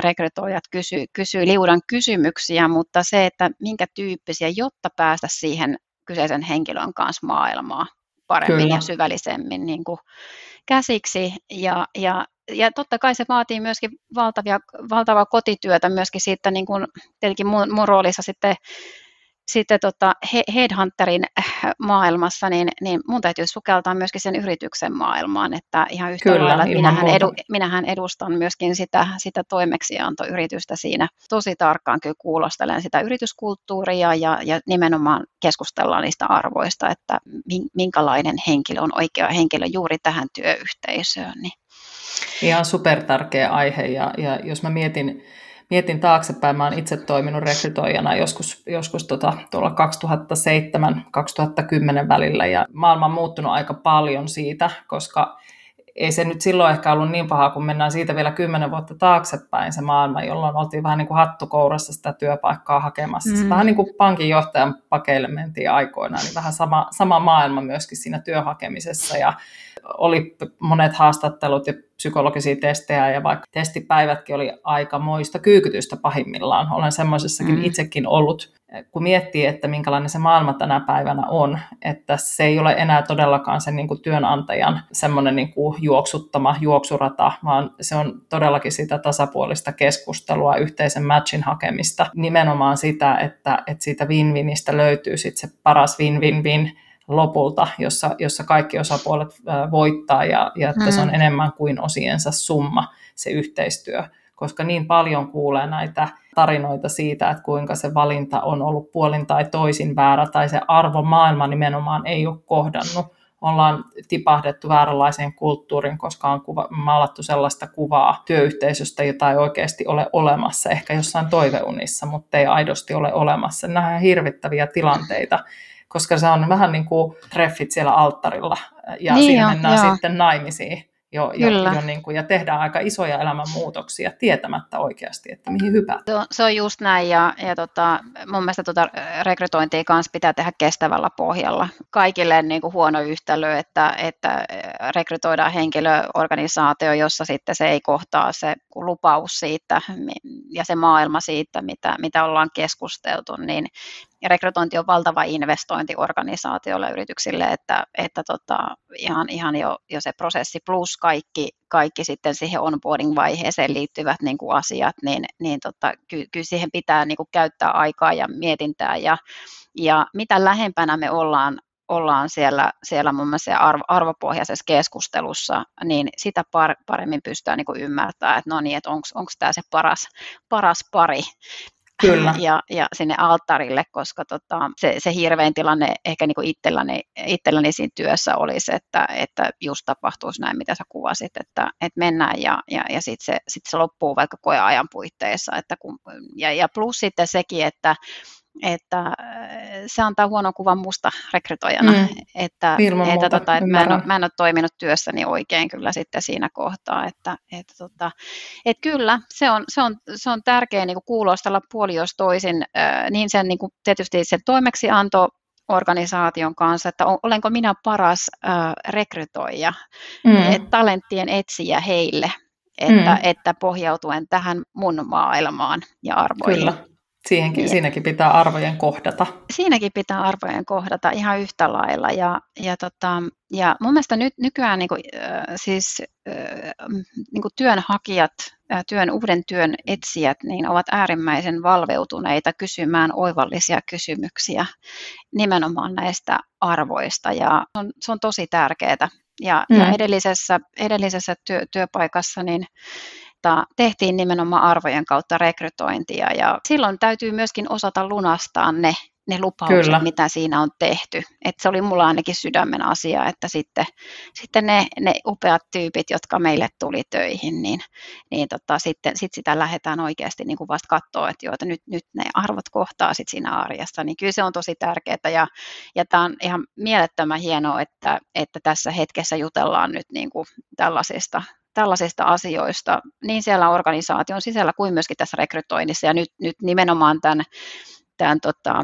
rekrytoijat kysyy, kysyy liudan kysymyksiä, mutta se, että minkä tyyppisiä, jotta päästä siihen kyseisen henkilön kanssa maailmaa paremmin Kyllä. ja syvällisemmin niin kuin käsiksi. Ja, ja, ja totta kai se vaatii myöskin valtavia, valtavaa kotityötä myöskin siitä, niin kuin, tietenkin mun, mun roolissa sitten sitten tota Headhunterin äh, maailmassa, niin, niin mun täytyy sukeltaa myöskin sen yrityksen maailmaan, että ihan yhtä Kyllä, lailla, että minähän, edu, minähän edustan myöskin sitä, sitä toimeksiantoyritystä siinä. Tosi tarkkaan kyllä kuulostelen sitä yrityskulttuuria ja, ja nimenomaan keskustellaan niistä arvoista, että minkälainen henkilö on oikea henkilö juuri tähän työyhteisöön. Niin. Ihan supertärkeä aihe ja, ja jos mä mietin, mietin taaksepäin, mä oon itse toiminut rekrytoijana joskus, joskus tota, tuolla 2007-2010 välillä ja maailma on muuttunut aika paljon siitä, koska ei se nyt silloin ehkä ollut niin paha, kun mennään siitä vielä kymmenen vuotta taaksepäin se maailma, jolloin oltiin vähän niin kuin hattukourassa sitä työpaikkaa hakemassa. Mm. Vähän niin kuin pankinjohtajan pakeille mentiin aikoinaan, niin vähän sama, sama maailma myöskin siinä työhakemisessa ja oli monet haastattelut ja psykologisia testejä ja vaikka testipäivätkin oli aika moista kyykytystä pahimmillaan. Olen semmoisessakin mm. itsekin ollut, kun miettii, että minkälainen se maailma tänä päivänä on, että se ei ole enää todellakaan sen niin kuin työnantajan semmoinen niin kuin juoksuttama juoksurata, vaan se on todellakin sitä tasapuolista keskustelua, yhteisen matchin hakemista, nimenomaan sitä, että, että siitä win-winistä löytyy sitten se paras win-win-win, lopulta, jossa, jossa kaikki osapuolet voittaa ja, ja että se on mm. enemmän kuin osiensa summa se yhteistyö, koska niin paljon kuulee näitä tarinoita siitä, että kuinka se valinta on ollut puolin tai toisin väärä tai se arvomaailma nimenomaan ei ole kohdannut. Ollaan tipahdettu vääränlaiseen kulttuuriin, koska on kuva, maalattu sellaista kuvaa työyhteisöstä, jota ei oikeasti ole olemassa, ehkä jossain toiveunissa, mutta ei aidosti ole olemassa. Nämä hirvittäviä tilanteita, koska se on vähän niin kuin treffit siellä alttarilla ja niin siinä jo, mennään joo. sitten naimisiin jo, jo, jo niin kuin, ja tehdään aika isoja elämänmuutoksia tietämättä oikeasti, että mihin hypätään. Se on, se on just näin ja, ja tota, mun mielestä tota rekrytointia kanssa pitää tehdä kestävällä pohjalla. Kaikille niin kuin huono yhtälö, että, että rekrytoidaan henkilöorganisaatio, jossa sitten se ei kohtaa se lupaus siitä ja se maailma siitä, mitä, mitä ollaan keskusteltu, niin rekrytointi on valtava investointi organisaatioille yrityksille, että, että tota, ihan, ihan jo, jo se prosessi plus kaikki, kaikki sitten siihen onboarding-vaiheeseen liittyvät niin kuin asiat, niin, niin tota, ky, siihen pitää niin kuin käyttää aikaa ja mietintää ja, ja mitä lähempänä me ollaan ollaan siellä, siellä mun mielestä arvo, arvopohjaisessa keskustelussa, niin sitä par, paremmin pystytään niin ymmärtämään, että no niin, että onko tämä se paras, paras pari. Kyllä. Ja, ja sinne alttarille, koska tota, se, se hirveän tilanne ehkä niin kuin itselläni, itselläni siinä työssä olisi, että, että just tapahtuisi näin, mitä sä kuvasit, että, että mennään ja, ja, ja sitten se, sit se loppuu vaikka koeajan puitteissa. Että kun, ja, ja plus sitten sekin, että että äh, se antaa huonon kuvan musta rekrytoijana, mm, että, että, tota, että mä, en ole, mä en ole toiminut työssäni oikein kyllä sitten siinä kohtaa, että, että, tota, että kyllä se on, se on, se on tärkeää niin kuulostella puoli jos toisin, äh, niin sen niin kuin tietysti sen toimeksianto organisaation kanssa, että olenko minä paras äh, rekrytoija, mm. et, talenttien etsijä heille, että, mm. että pohjautuen tähän mun maailmaan ja arvoihin. Kyllä. Siihenkin, niin. Siinäkin pitää arvojen kohdata. Siinäkin pitää arvojen kohdata ihan yhtä lailla. Ja, ja, tota, ja mun mielestä nyt, nykyään niin kuin, äh, siis, äh, niin kuin työnhakijat, äh, työn, uuden työn etsijät, niin ovat äärimmäisen valveutuneita kysymään oivallisia kysymyksiä nimenomaan näistä arvoista. Ja se on, se on tosi tärkeää. Ja, mm. ja edellisessä, edellisessä työ, työpaikassa niin tota, tehtiin nimenomaan arvojen kautta rekrytointia ja silloin täytyy myöskin osata lunastaa ne, ne lupaukset, Kyllä. mitä siinä on tehty. Et se oli mulla ainakin sydämen asia, että sitten, sitten ne, ne upeat tyypit, jotka meille tuli töihin, niin, niin tota, sitten sit sitä lähdetään oikeasti niin kuin vasta katsoa, että, jo, että nyt, nyt ne arvot kohtaa sit siinä arjessa, niin kyllä se on tosi tärkeää ja, ja tämä on ihan mielettömän hienoa, että, että tässä hetkessä jutellaan nyt niin kuin tällaisista tällaisista asioista niin siellä organisaation sisällä kuin myöskin tässä rekrytoinnissa. Ja nyt, nyt nimenomaan tämän, tämän tota,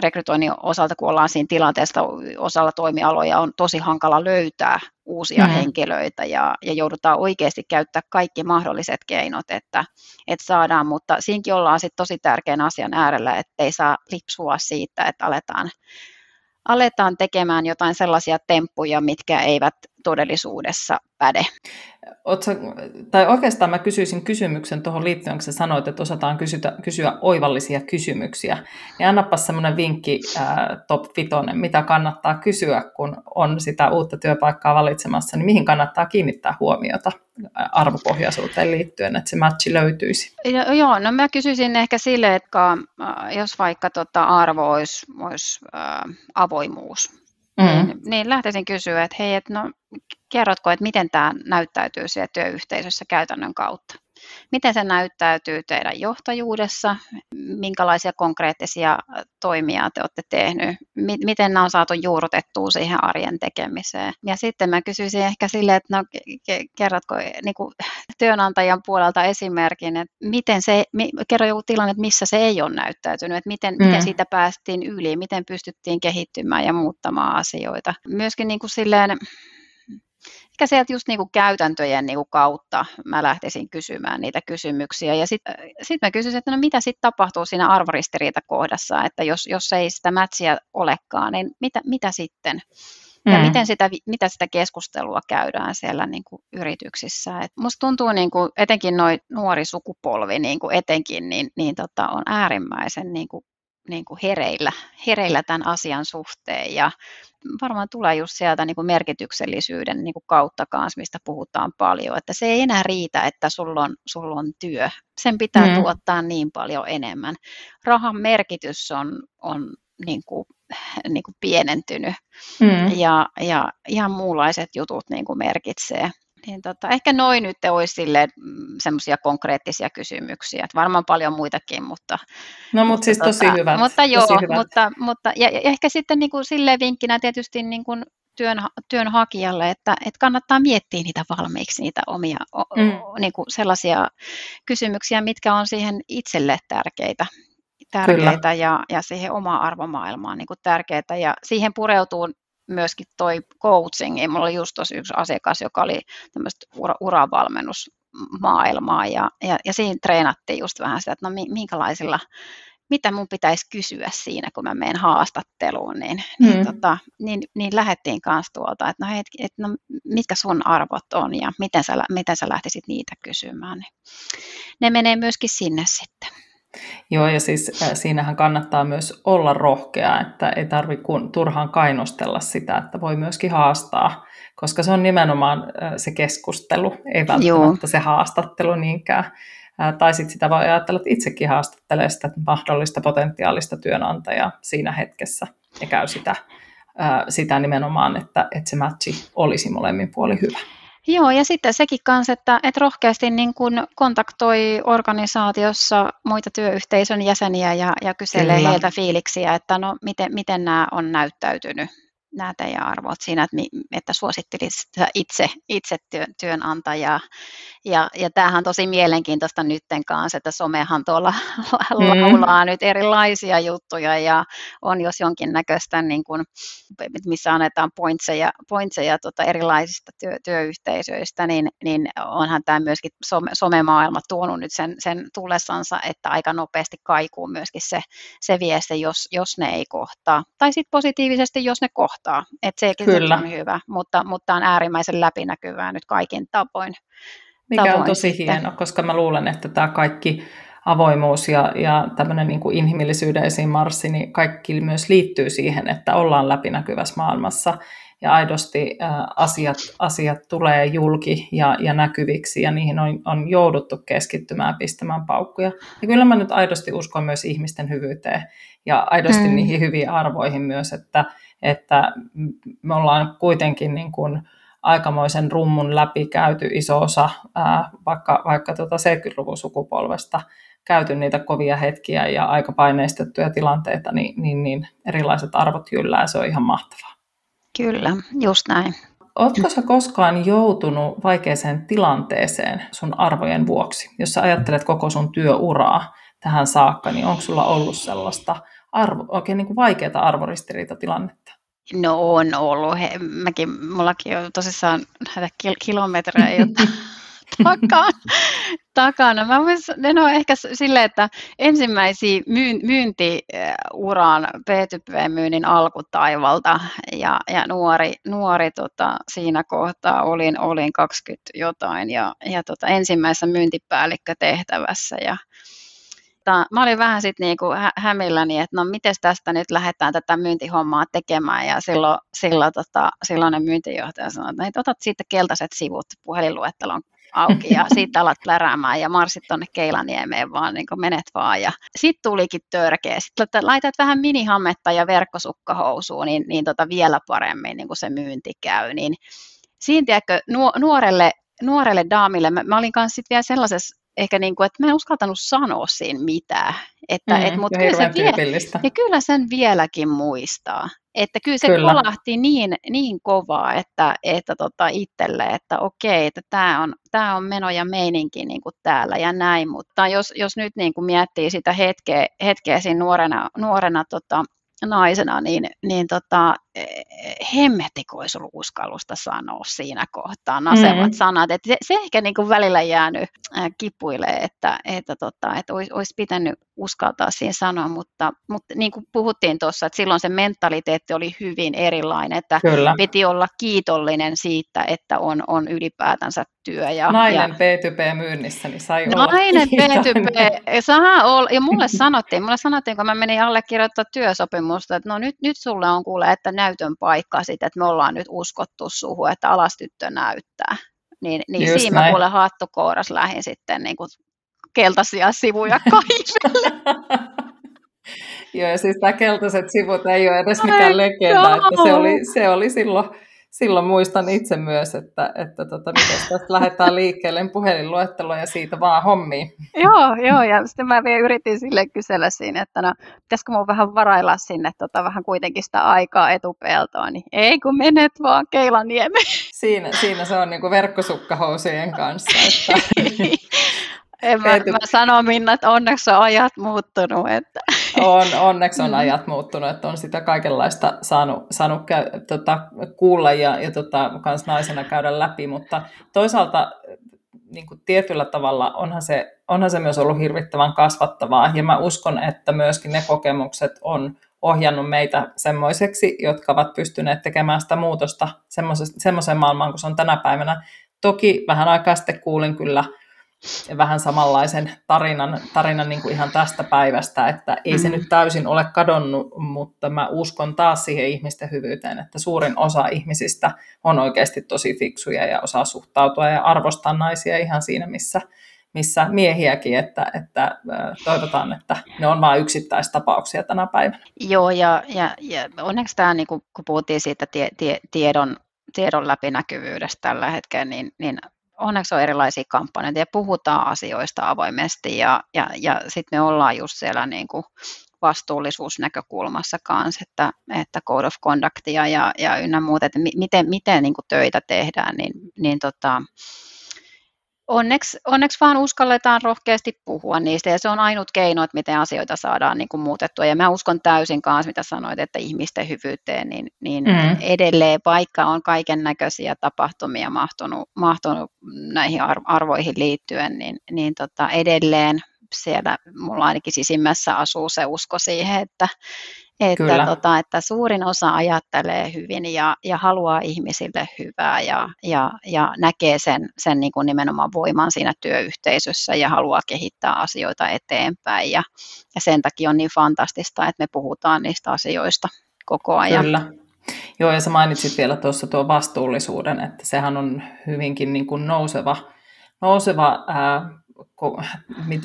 rekrytoinnin osalta, kun ollaan siinä tilanteessa, osalla toimialoja on tosi hankala löytää uusia mm. henkilöitä ja, ja joudutaan oikeasti käyttää kaikki mahdolliset keinot, että, että saadaan, mutta siinkin ollaan sitten tosi tärkeän asian äärellä, ettei saa lipsua siitä, että aletaan, aletaan tekemään jotain sellaisia temppuja, mitkä eivät todellisuudessa päde. Ootko, tai oikeastaan mä kysyisin kysymyksen tuohon liittyen, kun sä sanoit, että osataan kysyä, kysyä oivallisia kysymyksiä. Niin annapa semmoinen vinkki ää, top 5, mitä kannattaa kysyä, kun on sitä uutta työpaikkaa valitsemassa, niin mihin kannattaa kiinnittää huomiota arvopohjaisuuteen liittyen, että se matchi löytyisi? Ja, joo, no mä kysyisin ehkä sille, että jos vaikka tota arvo olisi, olisi äh, avoimuus, Mm. Niin, niin lähtisin kysyä, että hei, et no, kerrotko, että miten tämä näyttäytyy siellä työyhteisössä käytännön kautta. Miten se näyttäytyy teidän johtajuudessa, minkälaisia konkreettisia toimia te olette tehnyt, miten nämä on saatu juurrutettua siihen arjen tekemiseen. Ja sitten mä kysyisin ehkä silleen, että no, kerrotko niin kuin työnantajan puolelta esimerkin, että miten se, kerro joku tilanne, että missä se ei ole näyttäytynyt, että miten, mm. miten siitä päästiin yli, miten pystyttiin kehittymään ja muuttamaan asioita. Myöskin niin kuin silleen, ehkä sieltä just niin kuin käytäntöjen niin kuin kautta mä lähtisin kysymään niitä kysymyksiä. Ja sitten sit mä kysyisin, että no mitä sitten tapahtuu siinä arvoristiriitakohdassa, että jos, jos ei sitä mätsiä olekaan, niin mitä, mitä sitten? Ja mm. miten sitä, mitä sitä keskustelua käydään siellä niin kuin yrityksissä. Et musta tuntuu, niin kuin, etenkin noin nuori sukupolvi niin kuin etenkin, niin, niin tota, on äärimmäisen niin kuin, niin kuin hereillä, hereillä tämän asian suhteen. Ja varmaan tulee just sieltä niin kuin merkityksellisyyden niin kuin kautta kanssa, mistä puhutaan paljon, että se ei enää riitä, että sulla on, sulla on työ. Sen pitää mm. tuottaa niin paljon enemmän. Rahan merkitys on, on niin kuin, niin kuin pienentynyt mm. ja, ja ihan muunlaiset jutut niin kuin merkitsee. Niin tota, ehkä noin nyt olisi mm, semmoisia konkreettisia kysymyksiä, että varmaan paljon muitakin, mutta... No mutta siis tosi tota, hyvät. Mutta joo, tosi hyvät. mutta, mutta ja, ja ehkä sitten niin kuin silleen vinkkinä tietysti niin kuin työn, työnhakijalle, että, että kannattaa miettiä niitä valmiiksi, niitä omia mm. niin kuin sellaisia kysymyksiä, mitkä on siihen itselle tärkeitä tärkeitä ja, ja siihen omaan arvomaailmaan niin kuin tärkeitä. Ja siihen pureutuu myöskin toi coaching. Mulla oli just tosi yksi asiakas, joka oli tämmöistä ura, uravalmennusmaailmaa ja, ja, ja siinä treenattiin just vähän sitä, että no minkälaisilla, mitä mun pitäisi kysyä siinä, kun mä menen haastatteluun, niin, niin mm. niin, tota, niin, niin lähdettiin kanssa tuolta, että no, hei, et, no mitkä sun arvot on ja miten sä, miten sä lähtisit niitä kysymään. Niin ne menee myöskin sinne sitten. Joo, ja siis äh, siinähän kannattaa myös olla rohkea, että ei tarvitse turhaan kainostella sitä, että voi myöskin haastaa, koska se on nimenomaan äh, se keskustelu, ei välttämättä Joo. se haastattelu niinkään. Äh, tai sitten sitä voi ajatella, että itsekin haastattelee sitä mahdollista potentiaalista työnantajaa siinä hetkessä ja käy sitä, sitä nimenomaan, että, että se matchi olisi molemmin puoli hyvä. Joo, ja sitten sekin kanssa, että, että rohkeasti niin kun kontaktoi organisaatiossa muita työyhteisön jäseniä ja, ja kyselee Kyllä. heiltä fiiliksiä, että no miten, miten nämä on näyttäytynyt nämä teidän arvot siinä, että, että suosittelisit itse, itse työn, työnantajaa. Ja, ja tämähän on tosi mielenkiintoista nytten kanssa, että somehan tuolla [laughs] mm. laulaa nyt erilaisia juttuja ja on jos jonkinnäköistä, niin kuin, missä annetaan pointseja, pointseja tota erilaisista työ, työyhteisöistä, niin, niin onhan tämä myöskin some, somemaailma tuonut nyt sen, sen tullessansa, että aika nopeasti kaikuu myöskin se, se viesti, jos, jos ne ei kohtaa. Tai sitten positiivisesti, jos ne kohtaa. Että sekin Kyllä. on hyvä, mutta, mutta on äärimmäisen läpinäkyvää nyt kaikin tapoin. Mikä tavoin on tosi sitten. hieno, koska mä luulen, että tämä kaikki avoimuus ja, ja tämmöinen niin kuin inhimillisyyden esiin marssi, niin kaikki myös liittyy siihen, että ollaan läpinäkyvässä maailmassa ja aidosti ä, asiat, asiat tulee julki ja, ja näkyviksi ja niihin on, on jouduttu keskittymään pistämään paukkuja. Ja kyllä mä nyt aidosti uskon myös ihmisten hyvyyteen ja aidosti mm. niihin hyviin arvoihin myös, että, että me ollaan kuitenkin niin kuin, aikamoisen rummun läpi käyty iso osa ää, vaikka, vaikka tota 70-luvun sukupolvesta käyty niitä kovia hetkiä ja aika paineistettuja tilanteita, niin, niin, niin erilaiset arvot jyllää, se on ihan mahtavaa. Kyllä, just näin. Oletko sä koskaan joutunut vaikeaseen tilanteeseen sun arvojen vuoksi? Jos sä ajattelet koko sun työuraa tähän saakka, niin onko sulla ollut sellaista arvo, oikein niin kuin vaikeaa arvoristiriitatilannetta? No on ollut. He, mäkin, mullakin on tosissaan näitä kilometrejä jotta [laughs] takana. takana. Mä voisin, no ehkä silleen, että ensimmäisiä myyn, myyntiuraan B2B-myynnin alkutaivalta ja, ja nuori, nuori tota, siinä kohtaa olin, olin 20 jotain ja, ja tota, ensimmäisessä myyntipäällikkötehtävässä ja tota, mä olin vähän sitten niinku hä- hämilläni, että no miten tästä nyt lähdetään tätä myyntihommaa tekemään ja silloin, silloin tota, silloinen myyntijohtaja sanoi, että no, otat siitä keltaiset sivut puhelinluettelon auki ja [laughs] siitä alat pläräämään ja marssit tuonne Keilaniemeen vaan, niin menet vaan. Ja sitten tulikin törkeä. Sitten laitat vähän minihammetta ja verkkosukkahousuun, niin, niin tota vielä paremmin niin kuin se myynti käy. Niin siinä tiedätkö, nuorelle, nuorelle daamille, mä, mä olin kanssa sitten vielä sellaisessa ehkä niin kuin, että mä en uskaltanut sanoa siinä mitään. Että, mm, et, mutta kyllä, se vie, ja kyllä sen vieläkin muistaa. Että kyllä se kyllä. kolahti niin, niin kovaa, että, että tota itselle, että okei, että tämä on, tämä on meno ja meininki niin kuin täällä ja näin. Mutta jos, jos nyt niin kuin miettii sitä hetkeä, hetkeä siinä nuorena, nuorena tota, naisena, niin, niin tota, ollut uskallusta sanoa siinä kohtaa nasevat mm-hmm. sanat. Et se, se ehkä niin kuin välillä jäänyt äh, kipuilee, että, että, tota, että olisi, olisi pitänyt uskaltaa siinä sanoa, mutta, mutta niin kuin puhuttiin tuossa, että silloin se mentaliteetti oli hyvin erilainen, että Kyllä. piti olla kiitollinen siitä, että on, on ylipäätänsä työ. Ja, nainen ja, B2B-myynnissä, niin sai Nainen B2B, saa olla, ja mulle sanottiin, mulle sanottiin, kun mä menin allekirjoittaa työsopimusta, että no nyt, nyt sulle on kuule, että näytön paikka sitten, että me ollaan nyt uskottu suhu, että alastyttö näyttää. Niin, niin siinä näin. kuule haattokouras lähin sitten niin kuin keltaisia sivuja [laughs] kaivelle. Joo, ja siis tämä keltaiset sivut ei ole edes mikään legenda, että se oli, se oli silloin silloin muistan itse myös, että, että tota, miten tästä lähdetään liikkeelle puhelinluettelo ja siitä vaan hommiin. joo, joo, ja sitten mä vielä yritin sille kysellä siinä, että no, pitäisikö mun vähän varailla sinne tota, vähän kuitenkin sitä aikaa etupeltoon, niin ei kun menet vaan Keilaniemi. Siinä, siinä se on niin kuin verkkosukkahousujen kanssa. Että... [laughs] En mä, mä sanon Minna, että onneksi on ajat muuttunut. Että. On, onneksi on mm. ajat muuttunut, että on sitä kaikenlaista saanut, saanut käy, tota, kuulla ja, ja tota, kans naisena käydä läpi, mutta toisaalta niin kuin tietyllä tavalla onhan se, onhan se myös ollut hirvittävän kasvattavaa, ja mä uskon, että myöskin ne kokemukset on ohjannut meitä semmoiseksi, jotka ovat pystyneet tekemään sitä muutosta semmoiseen maailmaan kuin se on tänä päivänä. Toki vähän aikaa sitten kuulin kyllä vähän samanlaisen tarinan, tarinan niin kuin ihan tästä päivästä, että ei se mm. nyt täysin ole kadonnut, mutta mä uskon taas siihen ihmisten hyvyyteen, että suurin osa ihmisistä on oikeasti tosi fiksuja ja osaa suhtautua ja arvostaa naisia ihan siinä, missä, missä miehiäkin, että, että toivotaan, että ne on vain yksittäistapauksia tänä päivänä. Joo, ja, ja, ja onneksi tämä, niin kun puhuttiin siitä tie, tie, tiedon, tiedon läpinäkyvyydestä tällä hetkellä, niin, niin onneksi on erilaisia kampanjoita ja puhutaan asioista avoimesti ja, ja, ja sitten me ollaan just siellä niin kuin vastuullisuusnäkökulmassa kanssa, että, että code of conductia ja, ja ynnä muuta, että miten, miten niin kuin töitä tehdään, niin, niin tota, onneksi, onneksi vaan uskalletaan rohkeasti puhua niistä ja se on ainut keino, että miten asioita saadaan niin kuin muutettua. Ja mä uskon täysin kanssa, mitä sanoit, että ihmisten hyvyyteen, niin, niin mm. edelleen vaikka on kaiken näköisiä tapahtumia mahtunut, mahtunut näihin arvoihin liittyen, niin, niin tota, edelleen siellä mulla ainakin sisimmässä asuu se usko siihen, että, että, tota, että suurin osa ajattelee hyvin ja, ja haluaa ihmisille hyvää ja, ja, ja näkee sen, sen niin kuin nimenomaan voiman siinä työyhteisössä ja haluaa kehittää asioita eteenpäin. Ja, ja sen takia on niin fantastista, että me puhutaan niistä asioista koko ajan. Kyllä. Joo, ja sä mainitsit vielä tuossa tuo vastuullisuuden, että sehän on hyvinkin niin kuin nouseva, nouseva ää,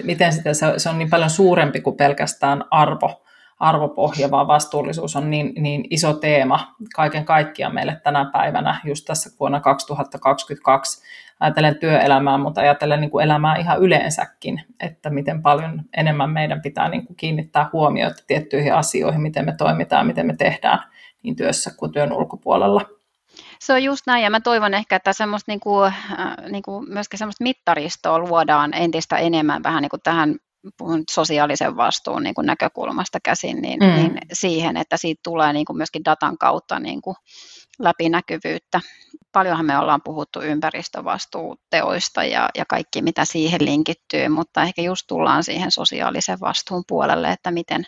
miten sitä, se on niin paljon suurempi kuin pelkästään arvo, arvopohja, vaan vastuullisuus on niin, niin iso teema kaiken kaikkiaan meille tänä päivänä, just tässä vuonna 2022. Ajatellen työelämää, mutta ajatellen niin kuin elämää ihan yleensäkin, että miten paljon enemmän meidän pitää niin kuin kiinnittää huomiota tiettyihin asioihin, miten me toimitaan, miten me tehdään niin työssä kuin työn ulkopuolella. Se on just näin, ja mä toivon ehkä, että semmoista niin kuin, äh, niin kuin myöskin semmoista mittaristoa luodaan entistä enemmän vähän niin kuin tähän puhun sosiaalisen vastuun niin kuin näkökulmasta käsin, niin, mm. niin siihen, että siitä tulee niin kuin myöskin datan kautta niin kuin läpinäkyvyyttä. Paljonhan me ollaan puhuttu ympäristövastuuteoista ja, ja kaikki, mitä siihen linkittyy, mutta ehkä just tullaan siihen sosiaalisen vastuun puolelle, että miten,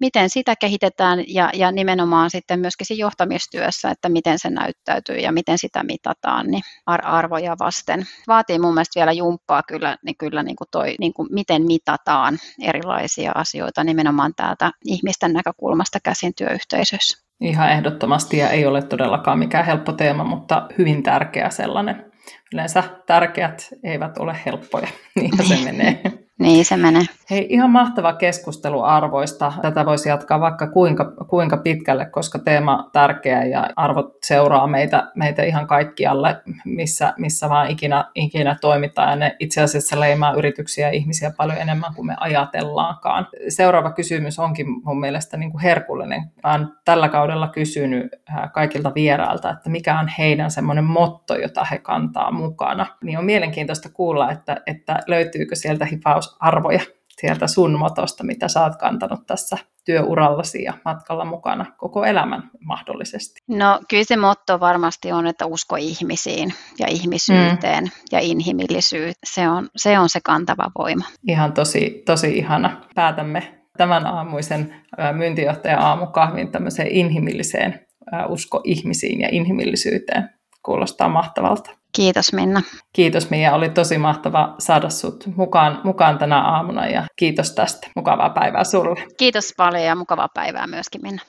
miten sitä kehitetään ja, ja nimenomaan sitten myöskin siinä johtamistyössä, että miten se näyttäytyy ja miten sitä mitataan, niin ar- arvoja vasten. Vaatii mun mielestä vielä jumppaa kyllä, niin kyllä niin kuin toi, niin kuin miten mitataan erilaisia asioita nimenomaan täältä ihmisten näkökulmasta käsin työyhteisössä. Ihan ehdottomasti ja ei ole todellakaan mikään helppo teema, mutta hyvin tärkeä sellainen. Yleensä tärkeät eivät ole helppoja, [laughs] niin se [laughs] menee. Niin se menee. Hei, ihan mahtava keskustelu arvoista. Tätä voisi jatkaa vaikka kuinka, kuinka pitkälle, koska teema tärkeä ja arvot seuraa meitä, meitä ihan kaikkialle, missä, missä vaan ikinä, ikinä toimitaan. Ja ne itse asiassa leimaa yrityksiä ja ihmisiä paljon enemmän kuin me ajatellaankaan. Seuraava kysymys onkin mun mielestä niin kuin herkullinen. Olen tällä kaudella kysynyt äh, kaikilta vierailta, että mikä on heidän semmoinen motto, jota he kantaa mukana. Niin on mielenkiintoista kuulla, että, että löytyykö sieltä hipausarvoja sieltä sun motosta, mitä sä oot kantanut tässä työurallasi ja matkalla mukana koko elämän mahdollisesti? No kyllä se motto varmasti on, että usko ihmisiin ja ihmisyyteen mm. ja inhimillisyyteen. Se on, se on se kantava voima. Ihan tosi, tosi ihana. Päätämme tämän aamuisen myyntijohtaja aamukahvin tämmöiseen inhimilliseen usko ihmisiin ja inhimillisyyteen. Kuulostaa mahtavalta. Kiitos Minna. Kiitos Mia, oli tosi mahtava saada sut mukaan, mukaan tänä aamuna ja kiitos tästä. Mukavaa päivää sulle. Kiitos paljon ja mukavaa päivää myöskin Minna.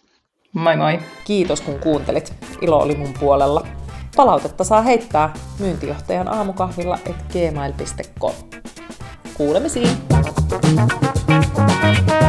Moi moi. Kiitos kun kuuntelit. Ilo oli mun puolella. Palautetta saa heittää myyntijohtajan aamukahvilla et gmail.com. Kuulemisiin! thank you